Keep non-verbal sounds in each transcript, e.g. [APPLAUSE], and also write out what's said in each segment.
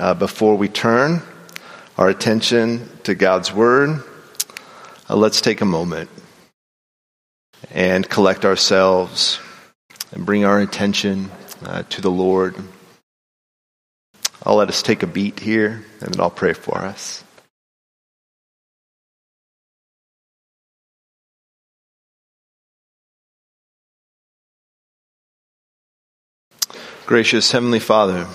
uh, before we turn our attention to God's Word, uh, let's take a moment and collect ourselves and bring our attention uh, to the Lord. I'll let us take a beat here and then I'll pray for us. Gracious Heavenly Father,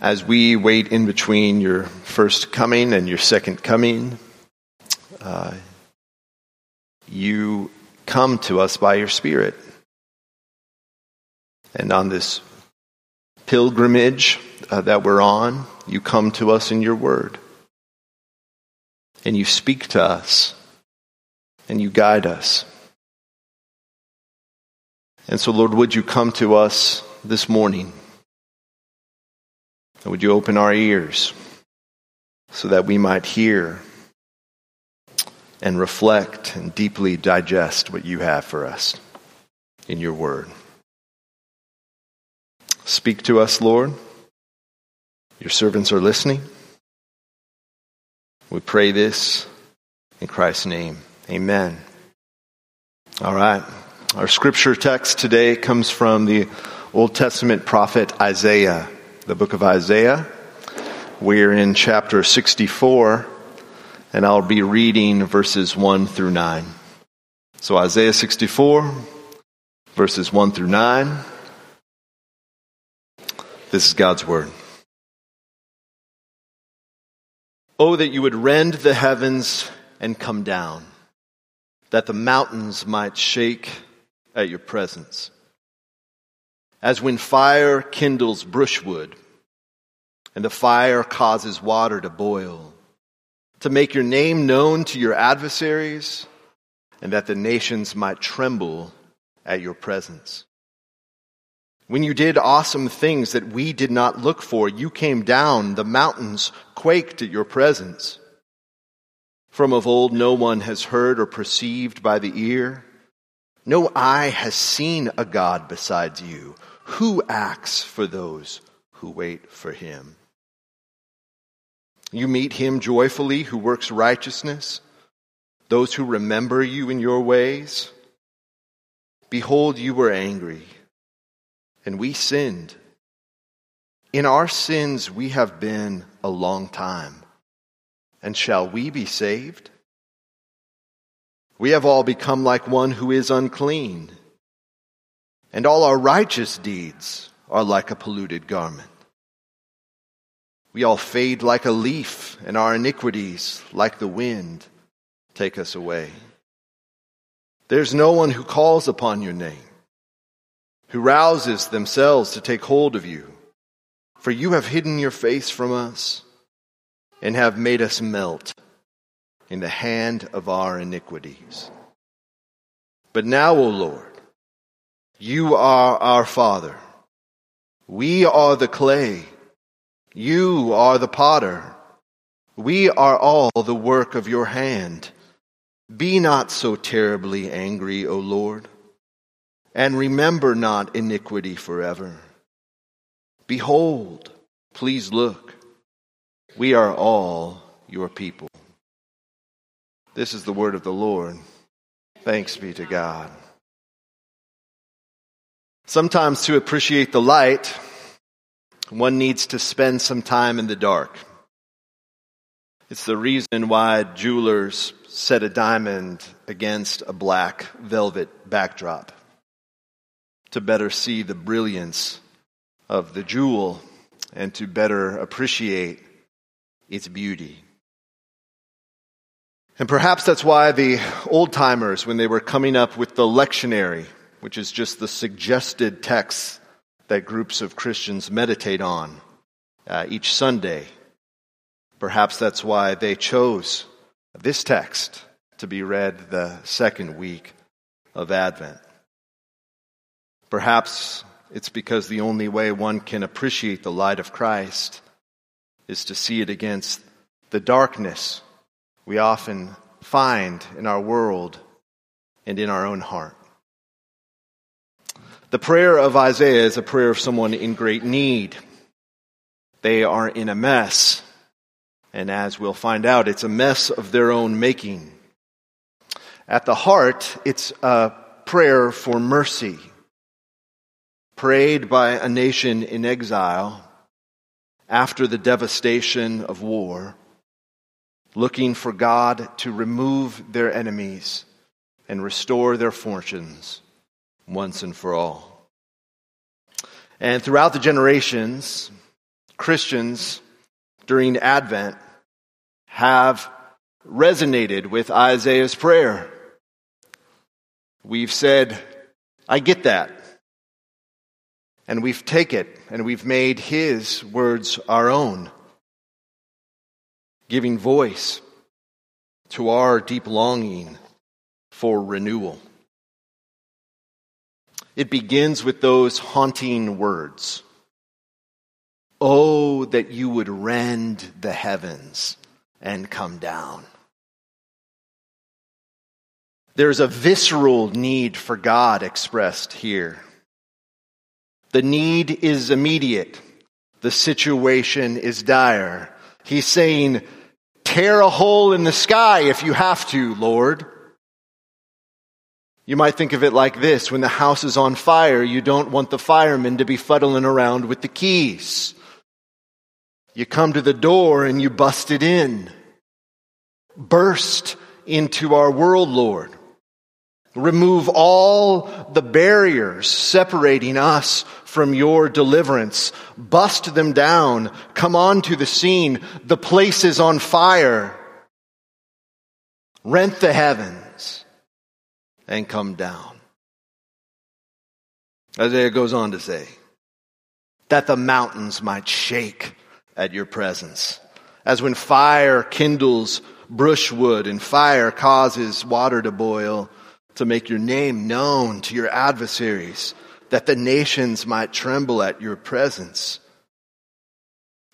as we wait in between your first coming and your second coming, uh, you come to us by your Spirit. And on this pilgrimage uh, that we're on, you come to us in your word. And you speak to us. And you guide us. And so, Lord, would you come to us this morning? Would you open our ears so that we might hear and reflect and deeply digest what you have for us in your word? Speak to us, Lord. Your servants are listening. We pray this in Christ's name. Amen. All right. Our scripture text today comes from the Old Testament prophet Isaiah, the book of Isaiah. We're in chapter 64, and I'll be reading verses 1 through 9. So, Isaiah 64, verses 1 through 9. This is God's word. Oh, that you would rend the heavens and come down, that the mountains might shake at your presence. As when fire kindles brushwood, and the fire causes water to boil, to make your name known to your adversaries, and that the nations might tremble at your presence. When you did awesome things that we did not look for, you came down, the mountains quaked at your presence. From of old, no one has heard or perceived by the ear no eye has seen a God besides you who acts for those who wait for him. You meet him joyfully who works righteousness, those who remember you in your ways. Behold, you were angry, and we sinned. In our sins we have been a long time. And shall we be saved? We have all become like one who is unclean, and all our righteous deeds are like a polluted garment. We all fade like a leaf, and our iniquities, like the wind, take us away. There's no one who calls upon your name, who rouses themselves to take hold of you. For you have hidden your face from us and have made us melt in the hand of our iniquities. But now, O Lord, you are our Father. We are the clay. You are the potter. We are all the work of your hand. Be not so terribly angry, O Lord, and remember not iniquity forever. Behold, please look, we are all your people. This is the word of the Lord. Thanks be to God. Sometimes to appreciate the light, one needs to spend some time in the dark. It's the reason why jewelers set a diamond against a black velvet backdrop to better see the brilliance of the jewel and to better appreciate its beauty. And perhaps that's why the old timers, when they were coming up with the lectionary, which is just the suggested texts that groups of Christians meditate on uh, each Sunday, perhaps that's why they chose this text to be read the second week of Advent. Perhaps it's because the only way one can appreciate the light of Christ is to see it against the darkness we often find in our world and in our own heart. The prayer of Isaiah is a prayer of someone in great need. They are in a mess. And as we'll find out, it's a mess of their own making. At the heart, it's a prayer for mercy, prayed by a nation in exile after the devastation of war, looking for God to remove their enemies and restore their fortunes once and for all. And throughout the generations, Christians during Advent have resonated with Isaiah's prayer. We've said, I get that. And we've taken it and we've made his words our own, giving voice to our deep longing for renewal. It begins with those haunting words. Oh, that you would rend the heavens and come down. There's a visceral need for God expressed here. The need is immediate. The situation is dire. He's saying, tear a hole in the sky if you have to, Lord. You might think of it like this. When the house is on fire, you don't want the firemen to be fuddling around with the keys. You come to the door and you bust it in. Burst into our world, Lord. Remove all the barriers separating us from your deliverance. Bust them down. Come onto the scene. The place is on fire. Rent the heavens and come down. Isaiah goes on to say, that the mountains might shake at your presence. As when fire kindles brushwood and fire causes water to boil, to make your name known to your adversaries, that the nations might tremble at your presence.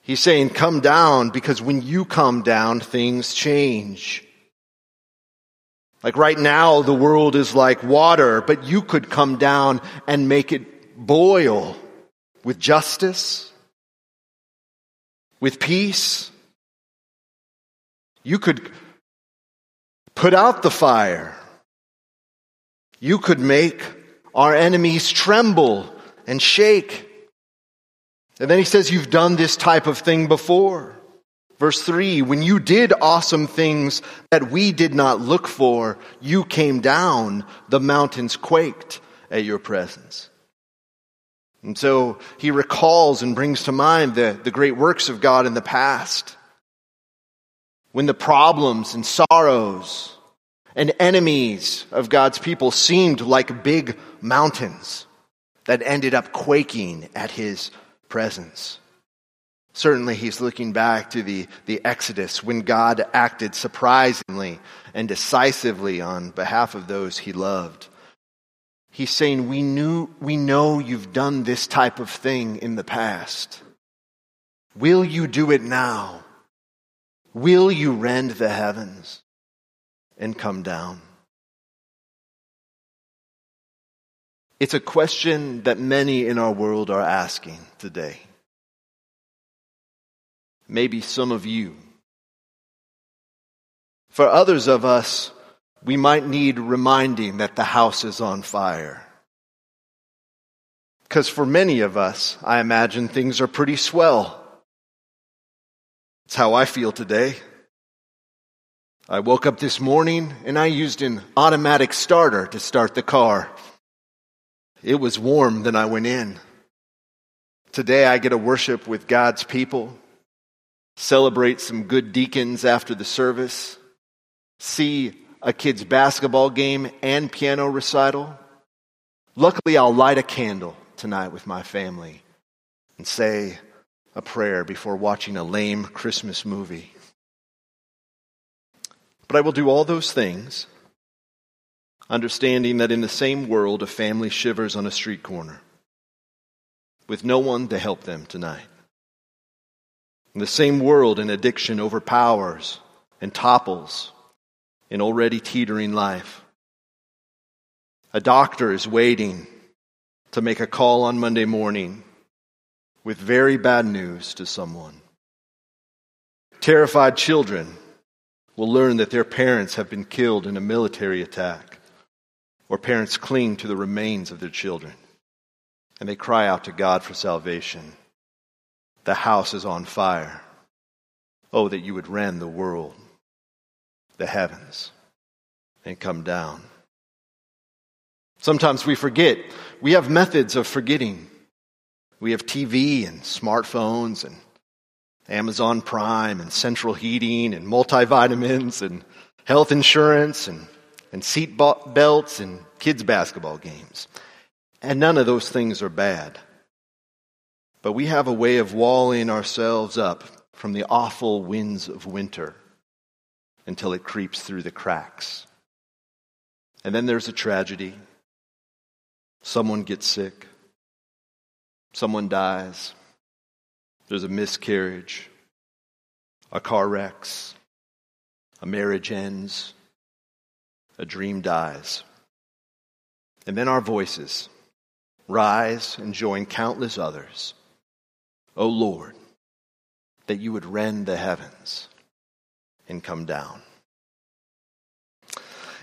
He's saying, come down because when you come down, things change. Like right now, the world is like water, but you could come down and make it boil with justice, with peace. You could put out the fire you could make our enemies tremble and shake. And then he says, You've done this type of thing before. Verse 3 When you did awesome things that we did not look for, you came down, the mountains quaked at your presence. And so he recalls and brings to mind the, the great works of God in the past. When the problems and sorrows and enemies of God's people seemed like big mountains that ended up quaking at his presence. Certainly, he's looking back to the, the Exodus when God acted surprisingly and decisively on behalf of those he loved. He's saying, we knew, we know you've done this type of thing in the past. Will you do it now? Will you rend the heavens? and come down? It's a question that many in our world are asking today. Maybe some of you. For others of us, we might need reminding that the house is on fire. Because for many of us, I imagine things are pretty swell. It's how I feel today. I woke up this morning and I used an automatic starter to start the car. It was warm, then I went in. Today I get to worship with God's people, celebrate some good deacons after the service, see a kid's basketball game and piano recital. Luckily, I'll light a candle tonight with my family and say a prayer before watching a lame Christmas movie. But I will do all those things, understanding that in the same world a family shivers on a street corner with no one to help them tonight. In the same world, an addiction overpowers and topples an already teetering life. A doctor is waiting to make a call on Monday morning with very bad news to someone. Terrified children will learn that their parents have been killed in a military attack, or parents cling to the remains of their children and they cry out to God for salvation. The house is on fire. Oh, that you would rend the world, the heavens, and come down. Sometimes we forget. We have methods of forgetting. We have TV and smartphones and Amazon Prime and central heating and multivitamins and health insurance and, and seat belts and kids' basketball games. And none of those things are bad. But we have a way of walling ourselves up from the awful winds of winter until it creeps through the cracks. And then there's a tragedy. Someone gets sick. Someone dies. There's a miscarriage. A car wrecks. A marriage ends. A dream dies. And then our voices rise and join countless others. O Lord, that you would rend the heavens and come down.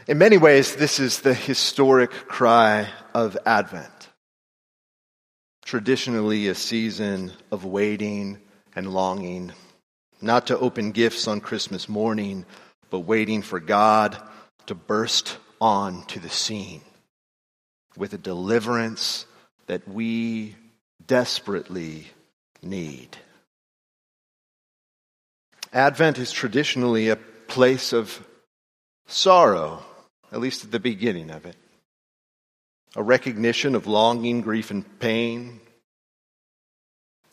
In many ways, this is the historic cry of Advent. Traditionally, a season of waiting and longing, not to open gifts on Christmas morning, but waiting for God to burst on to the scene with a deliverance that we desperately need. Advent is traditionally a place of sorrow, at least at the beginning of it. A recognition of longing, grief, and pain.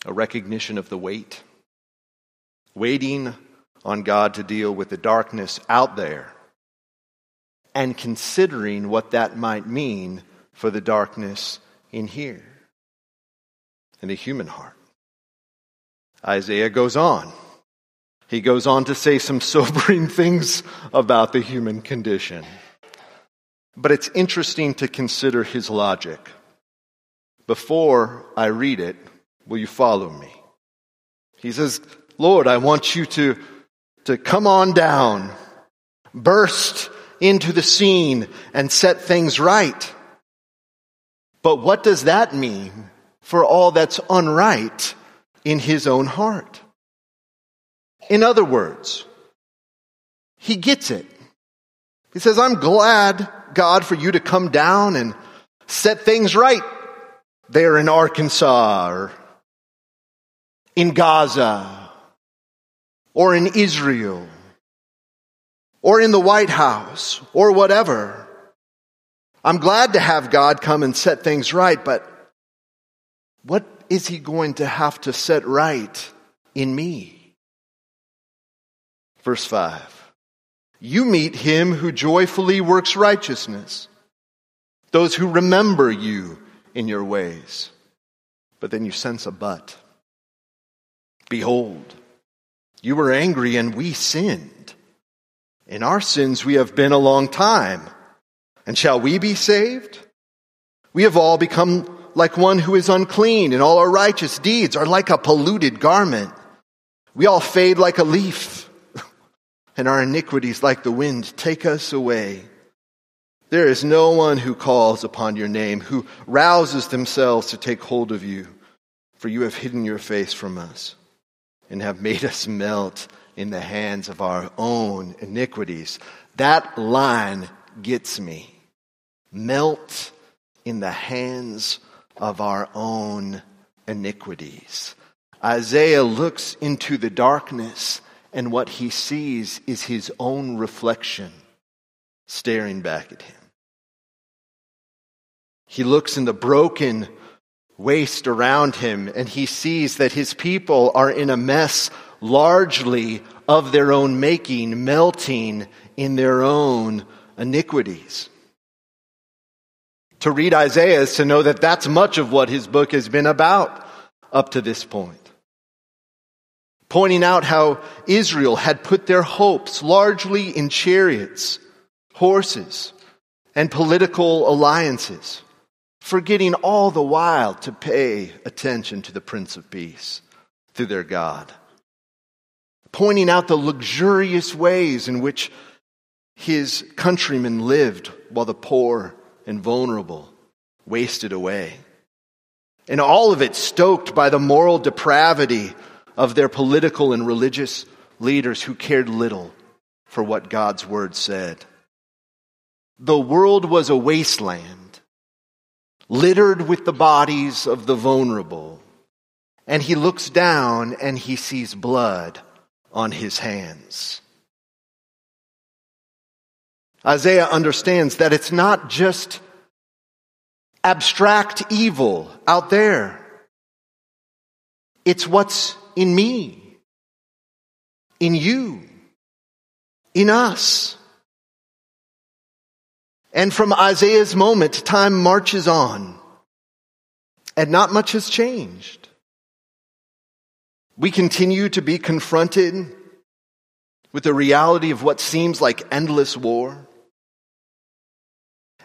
A recognition of the wait. Waiting on God to deal with the darkness out there and considering what that might mean for the darkness in here, in the human heart. Isaiah goes on. He goes on to say some [LAUGHS] sobering things about the human condition. But it's interesting to consider his logic. Before I read it, will you follow me? He says, Lord, I want you to, to come on down, burst into the scene and set things right. But what does that mean for all that's unright in his own heart? In other words, he gets it. He says, I'm glad, God, for you to come down and set things right there in Arkansas or in Gaza or in Israel or in the White House or whatever. I'm glad to have God come and set things right, but what is He going to have to set right in me? Verse 5 You meet Him who joyfully works righteousness, those who remember you in your ways. But then you sense a but. Behold, you were angry and we sinned. In our sins we have been a long time. And shall we be saved? We have all become like one who is unclean, and all our righteous deeds are like a polluted garment. We all fade like a leaf, [LAUGHS] and our iniquities, like the wind, take us away. There is no one who calls upon your name, who rouses themselves to take hold of you, for you have hidden your face from us and have made us melt in the hands of our own iniquities. That line gets me. Melt in the hands of our own iniquities. Isaiah looks into the darkness, and what he sees is his own reflection staring back at him. He looks in the broken waste around him, and he sees that his people are in a mess largely of their own making, melting in their own iniquities. To read Isaiah is to know that that's much of what his book has been about up to this point. Pointing out how Israel had put their hopes largely in chariots, horses, and political alliances. forgetting all the while to pay attention to the Prince of Peace through their God, pointing out the luxurious ways in which his countrymen lived while the poor and vulnerable wasted away. And all of it stoked by the moral depravity of their political and religious leaders who cared little for what God's word said. The world was a wasteland, littered with the bodies of the vulnerable. And he looks down and he sees blood on his hands. Isaiah understands that it's not just abstract evil out there. It's what's in me, in you, in us. And from Isaiah's moment, time marches on, and not much has changed. We continue to be confronted with the reality of what seems like endless war.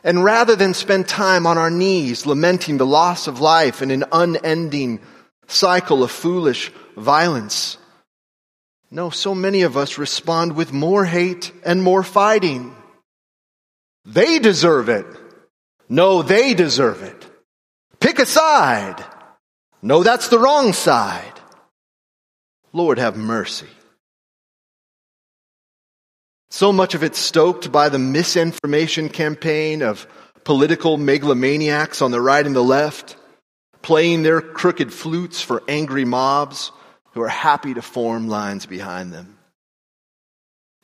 And rather than spend time on our knees lamenting the loss of life in an unending cycle of foolish violence, no, so many of us respond with more hate and more fighting. They deserve it. No, they deserve it. Pick a side. No, that's the wrong side. Lord, have mercy. So much of it stoked by the misinformation campaign of political megalomaniacs on the right and the left, playing their crooked flutes for angry mobs who are happy to form lines behind them.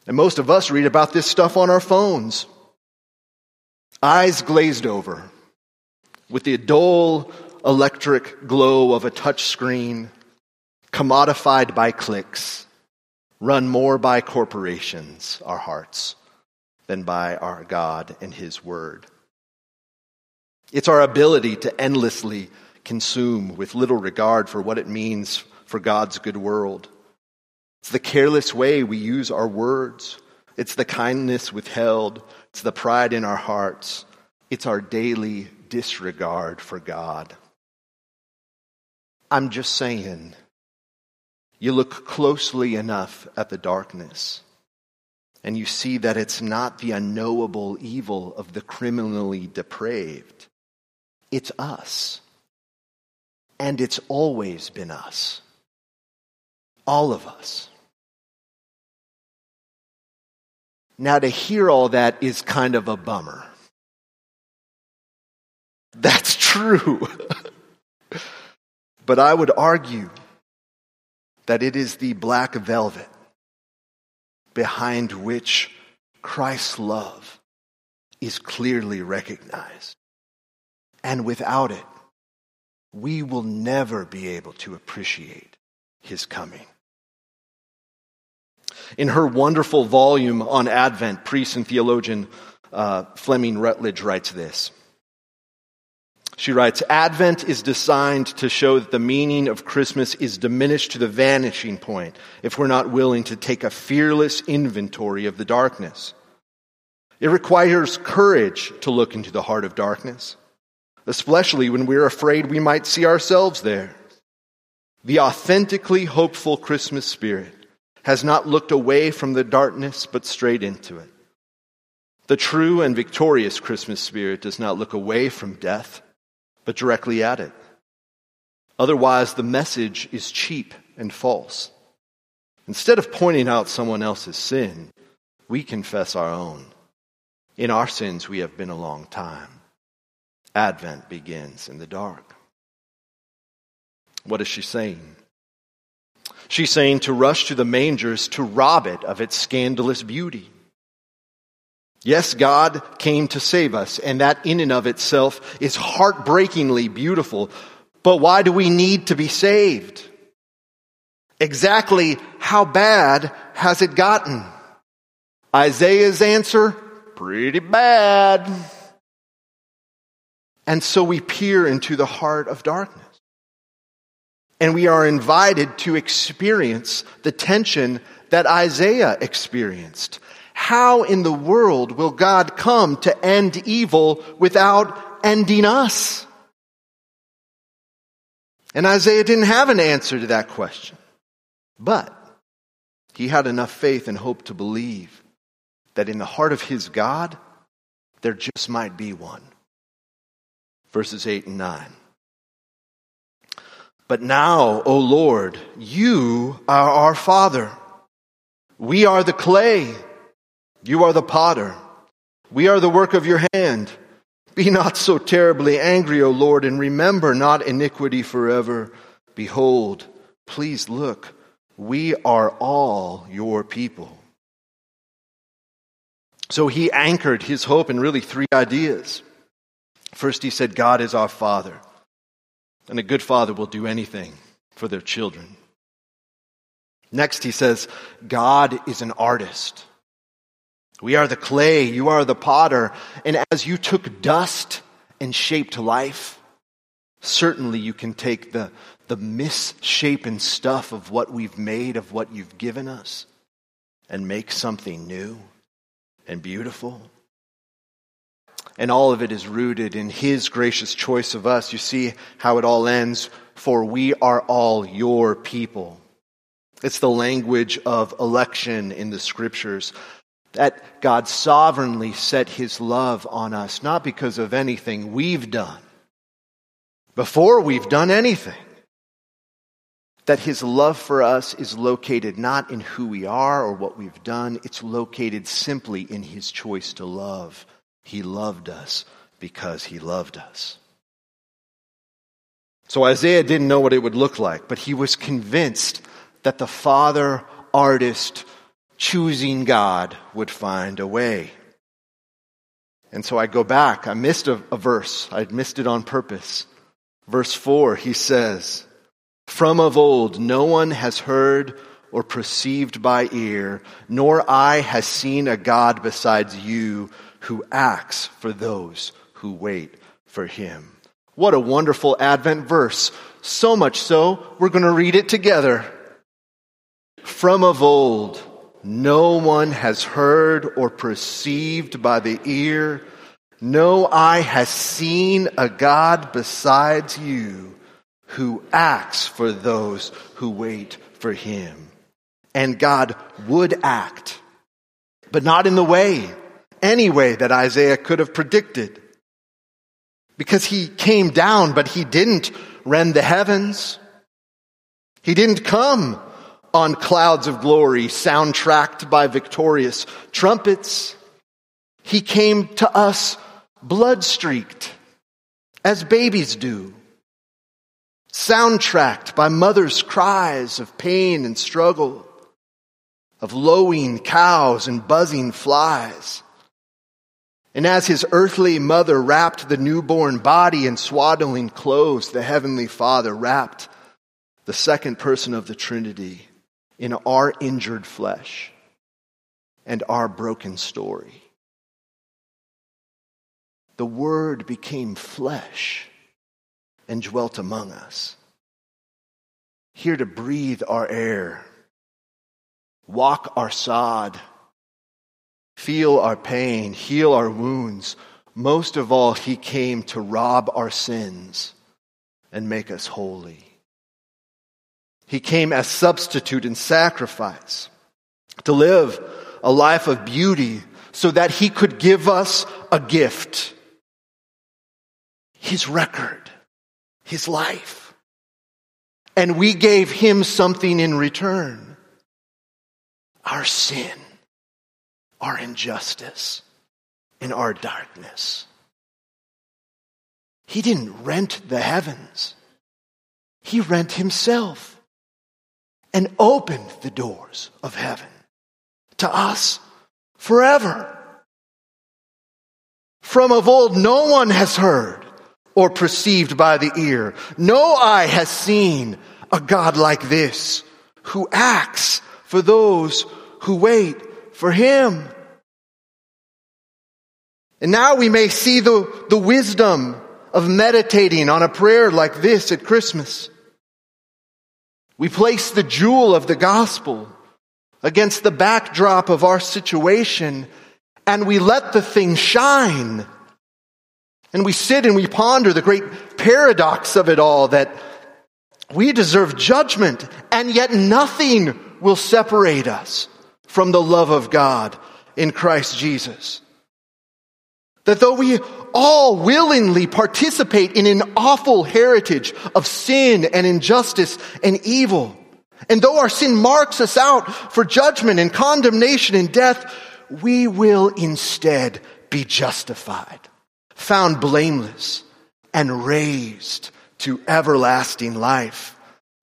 And most of us read about this stuff on our phones eyes glazed over, with the dull electric glow of a touch screen, commodified by clicks, run more by corporations, our hearts, than by our God and His Word. It's our ability to endlessly consume with little regard for what it means for God's good world. It's the careless way we use our words. It's the kindness withheld it's the pride in our hearts. It's our daily disregard for God. I'm just saying, you look closely enough at the darkness, and you see that it's not the unknowable evil of the criminally depraved. It's us. And it's always been us. All of us. Now, to hear all that is kind of a bummer. That's [LAUGHS] true. but I would argue that it is the black velvet behind which Christ's love is clearly recognized. And without it, we will never be able to appreciate his coming. In her wonderful volume on Advent, priest and theologian uh, Fleming Rutledge writes this. She writes, Advent is designed to show that the meaning of Christmas is diminished to the vanishing point if we're not willing to take a fearless inventory of the darkness. It requires courage to look into the heart of darkness, especially when we're afraid we might see ourselves there. The authentically hopeful Christmas spirit has not looked away from the darkness, but straight into it. The true and victorious Christmas spirit does not look away from death, but directly at it. Otherwise, the message is cheap and false. Instead of pointing out someone else's sin, we confess our own. In our sins, we have been a long time. Advent begins in the dark. What is she saying? She's saying to rush to the mangers to rob it of its scandalous beauty. Yes, God came to save us, and that in and of itself is heartbreakingly beautiful. But why do we need to be saved? Exactly how bad has it gotten? Isaiah's answer, pretty bad. And so we peer into the heart of darkness. And we are invited to experience the tension that Isaiah experienced. How in the world will God come to end evil without ending us? And Isaiah didn't have an answer to that question. But he had enough faith and hope to believe that in the heart of his God, there just might be one. Verses 8 and 9. But now, O Lord, you are our Father. We are the clay. You are the potter. We are the work of your hand. Be not so terribly angry, O Lord, and remember not iniquity forever. Behold, please look, we are all your people. So he anchored his hope in really three ideas. First, he said, God is our Father. And a good father will do anything for their children. Next, he says, God is an artist. We are the clay, you are the potter, and as you took dust and shaped life, certainly you can take the, the misshapen stuff of what we've made, of what you've given us, and make something new and beautiful. And all of it is rooted in His gracious choice of us. You see how it all ends. For we are all your people. It's the language of election in the scriptures. That God sovereignly set His love on us, not because of anything we've done, before we've done anything. That His love for us is located not in who we are or what we've done, it's located simply in His choice to love he loved us because he loved us. So Isaiah didn't know what it would look like, but he was convinced that the Father artist choosing God would find a way. And so I go back. I missed a, a verse. I'd missed it on purpose. Verse 4, he says, From of old no one has heard or perceived by ear, nor eye has seen a God besides you who acts for those who wait for him. What a wonderful Advent verse. So much so, we're going to read it together. From of old, no one has heard or perceived by the ear, no eye has seen a God besides you who acts for those who wait for him. And God would act, but not in the way any way that Isaiah could have predicted. Because he came down, but he didn't rend the heavens. He didn't come on clouds of glory, soundtracked by victorious trumpets. He came to us blood streaked, as babies do, soundtracked by mothers' cries of pain and struggle, of lowing cows and buzzing flies. And as his earthly mother wrapped the newborn body in swaddling clothes, the heavenly Father wrapped the second person of the Trinity in our injured flesh and our broken story. The Word became flesh and dwelt among us, here to breathe our air, walk our sod feel our pain, heal our wounds. Most of all, he came to rob our sins and make us holy. He came as substitute and sacrifice to live a life of beauty so that he could give us a gift. His record, his life. And we gave him something in return. Our sin our injustice, and our darkness. He didn't rent the heavens. He rent himself and opened the doors of heaven to us forever. From of old, no one has heard or perceived by the ear. No eye has seen a God like this who acts for those who wait for him. And now we may see the, the wisdom of meditating on a prayer like this at Christmas. We place the jewel of the gospel against the backdrop of our situation and we let the thing shine And we sit and we ponder the great paradox of it all that we deserve judgment and yet nothing will separate us from the love of God in Christ Jesus. That though we all willingly participate in an awful heritage of sin and injustice and evil, and though our sin marks us out for judgment and condemnation and death, we will instead be justified, found blameless, and raised to everlasting life.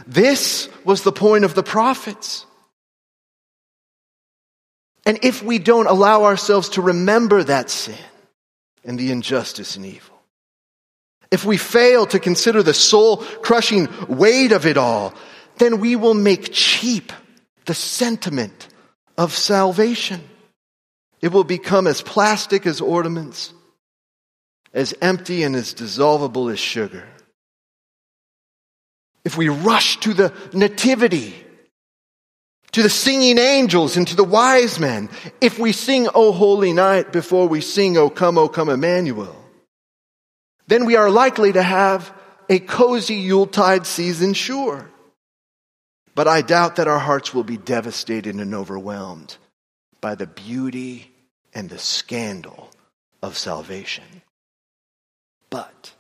This was the point of the prophets. And if we don't allow ourselves to remember that sin and the injustice and evil, if we fail to consider the soul crushing weight of it all, then we will make cheap the sentiment of salvation. It will become as plastic as ornaments, as empty and as dissolvable as sugar. If we rush to the nativity, to the singing angels and to the wise men, if we sing O Holy Night before we sing O Come, O Come Emmanuel, then we are likely to have a cozy Yuletide season, sure. But I doubt that our hearts will be devastated and overwhelmed by the beauty and the scandal of salvation. But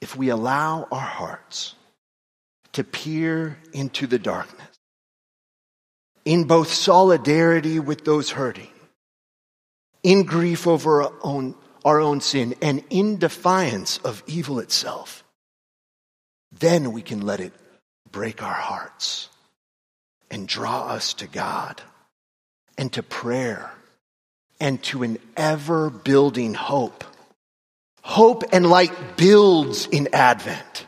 if we allow our hearts to peer into the darkness, in both solidarity with those hurting, in grief over our own, our own sin, and in defiance of evil itself, then we can let it break our hearts and draw us to God and to prayer and to an ever building hope. Hope and light builds in Advent.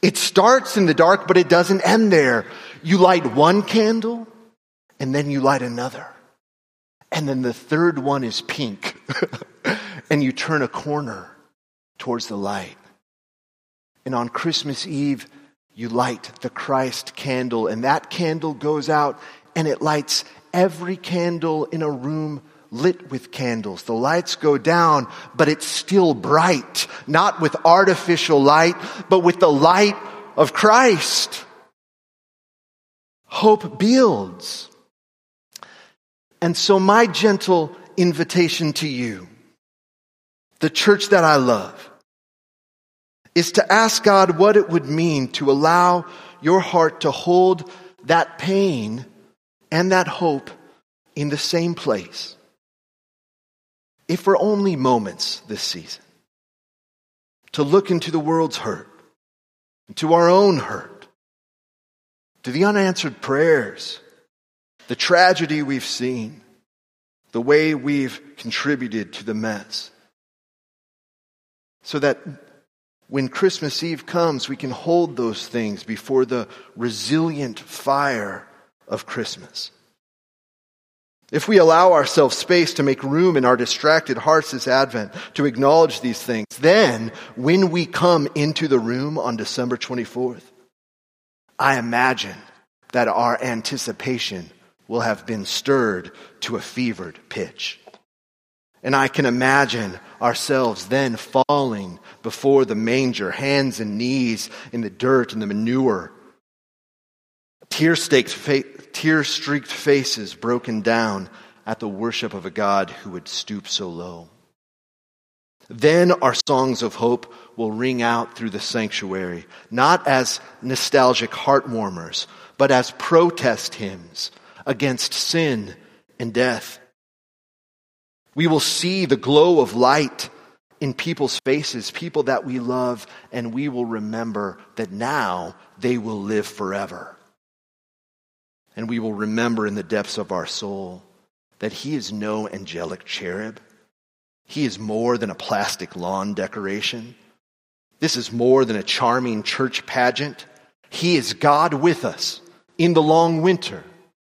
It starts in the dark, but it doesn't end there. You light one candle and then you light another. And then the third one is pink. [LAUGHS] and you turn a corner towards the light. And on Christmas Eve, you light the Christ candle, and that candle goes out and it lights every candle in a room lit with candles. The lights go down, but it's still bright, not with artificial light, but with the light of Christ. Hope builds. And so my gentle invitation to you, the church that I love, is to ask God what it would mean to allow your heart to hold that pain and that hope in the same place. If for only moments this season, to look into the world's hurt, to our own hurt, to the unanswered prayers, the tragedy we've seen, the way we've contributed to the mess. So that when Christmas Eve comes, we can hold those things before the resilient fire of Christmas. If we allow ourselves space to make room in our distracted hearts this Advent to acknowledge these things, then when we come into the room on December 24th, I imagine that our anticipation will have been stirred to a fevered pitch. And I can imagine ourselves then falling before the manger, hands and knees in the dirt and the manure, tear streaked faces broken down at the worship of a God who would stoop so low. Then our songs of hope will ring out through the sanctuary, not as nostalgic heart warmers, but as protest hymns against sin and death. We will see the glow of light in people's faces, people that we love, and we will remember that now they will live forever. And we will remember in the depths of our soul that He is no angelic cherub. He is more than a plastic lawn decoration. This is more than a charming church pageant. He is God with us in the long winter.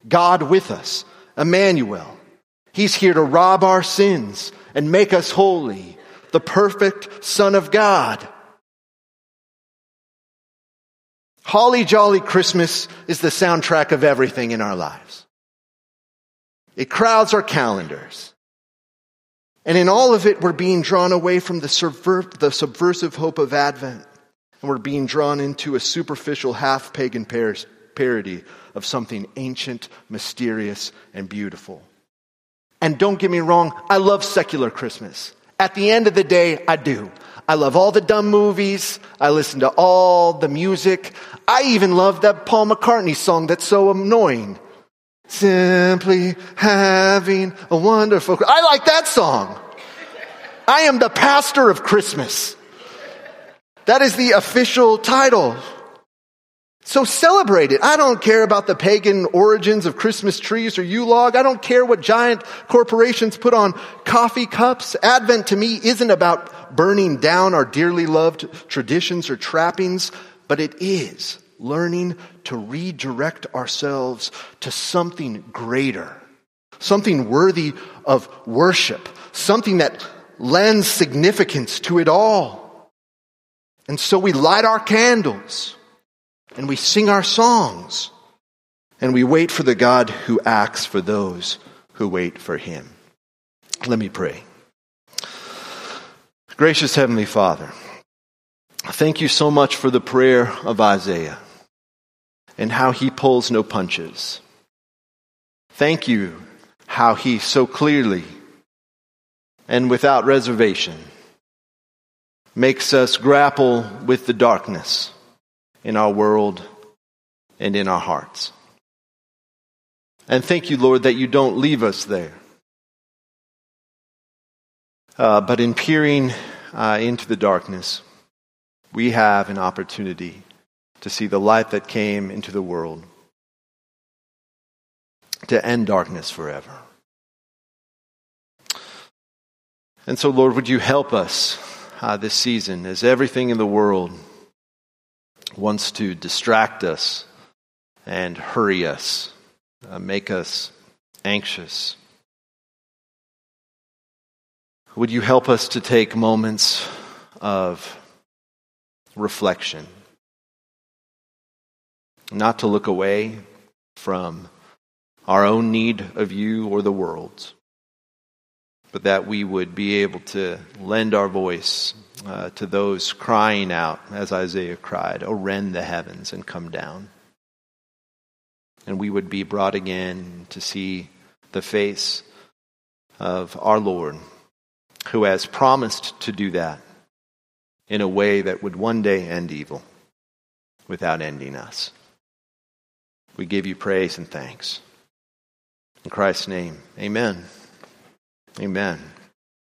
God with us, Emmanuel. He's here to rob our sins and make us holy, the perfect Son of God. Holly Jolly Christmas is the soundtrack of everything in our lives. It crowds our calendars. And in all of it, we're being drawn away from the, subver- the subversive hope of Advent. And we're being drawn into a superficial half pagan par- parody of something ancient, mysterious, and beautiful. And don't get me wrong, I love secular Christmas. At the end of the day, I do. I love all the dumb movies. I listen to all the music. I even love that Paul McCartney song that's so annoying. Simply having a wonderful. I like that song. I am the pastor of Christmas. That is the official title. So celebrate it. I don't care about the pagan origins of Christmas trees or Yule log. I don't care what giant corporations put on coffee cups. Advent to me isn't about burning down our dearly loved traditions or trappings, but it is learning to redirect ourselves to something greater, something worthy of worship, something that lends significance to it all. And so we light our candles and we sing our songs and we wait for the God who acts for those who wait for him. Let me pray. Gracious Heavenly Father, thank you so much for the prayer of Isaiah and how he pulls no punches. Thank you how he so clearly and without reservation makes us grapple with the darkness in our world and in our hearts. And thank you, Lord, that you don't leave us there. Uh, but in peering uh, into the darkness, we have an opportunity to see the light that came into the world to end darkness forever. And so, Lord, would you help us uh, this season as everything in the world wants to distract us and hurry us, uh, make us anxious. Would you help us to take moments of reflection? Not to look away from our own need of you or the world's, but that we would be able to lend our voice uh, to those crying out, as Isaiah cried, Oh, rend the heavens and come down. And we would be brought again to see the face of our Lord, who has promised to do that in a way that would one day end evil without ending us. We give you praise and thanks. In Christ's name, amen. Amen.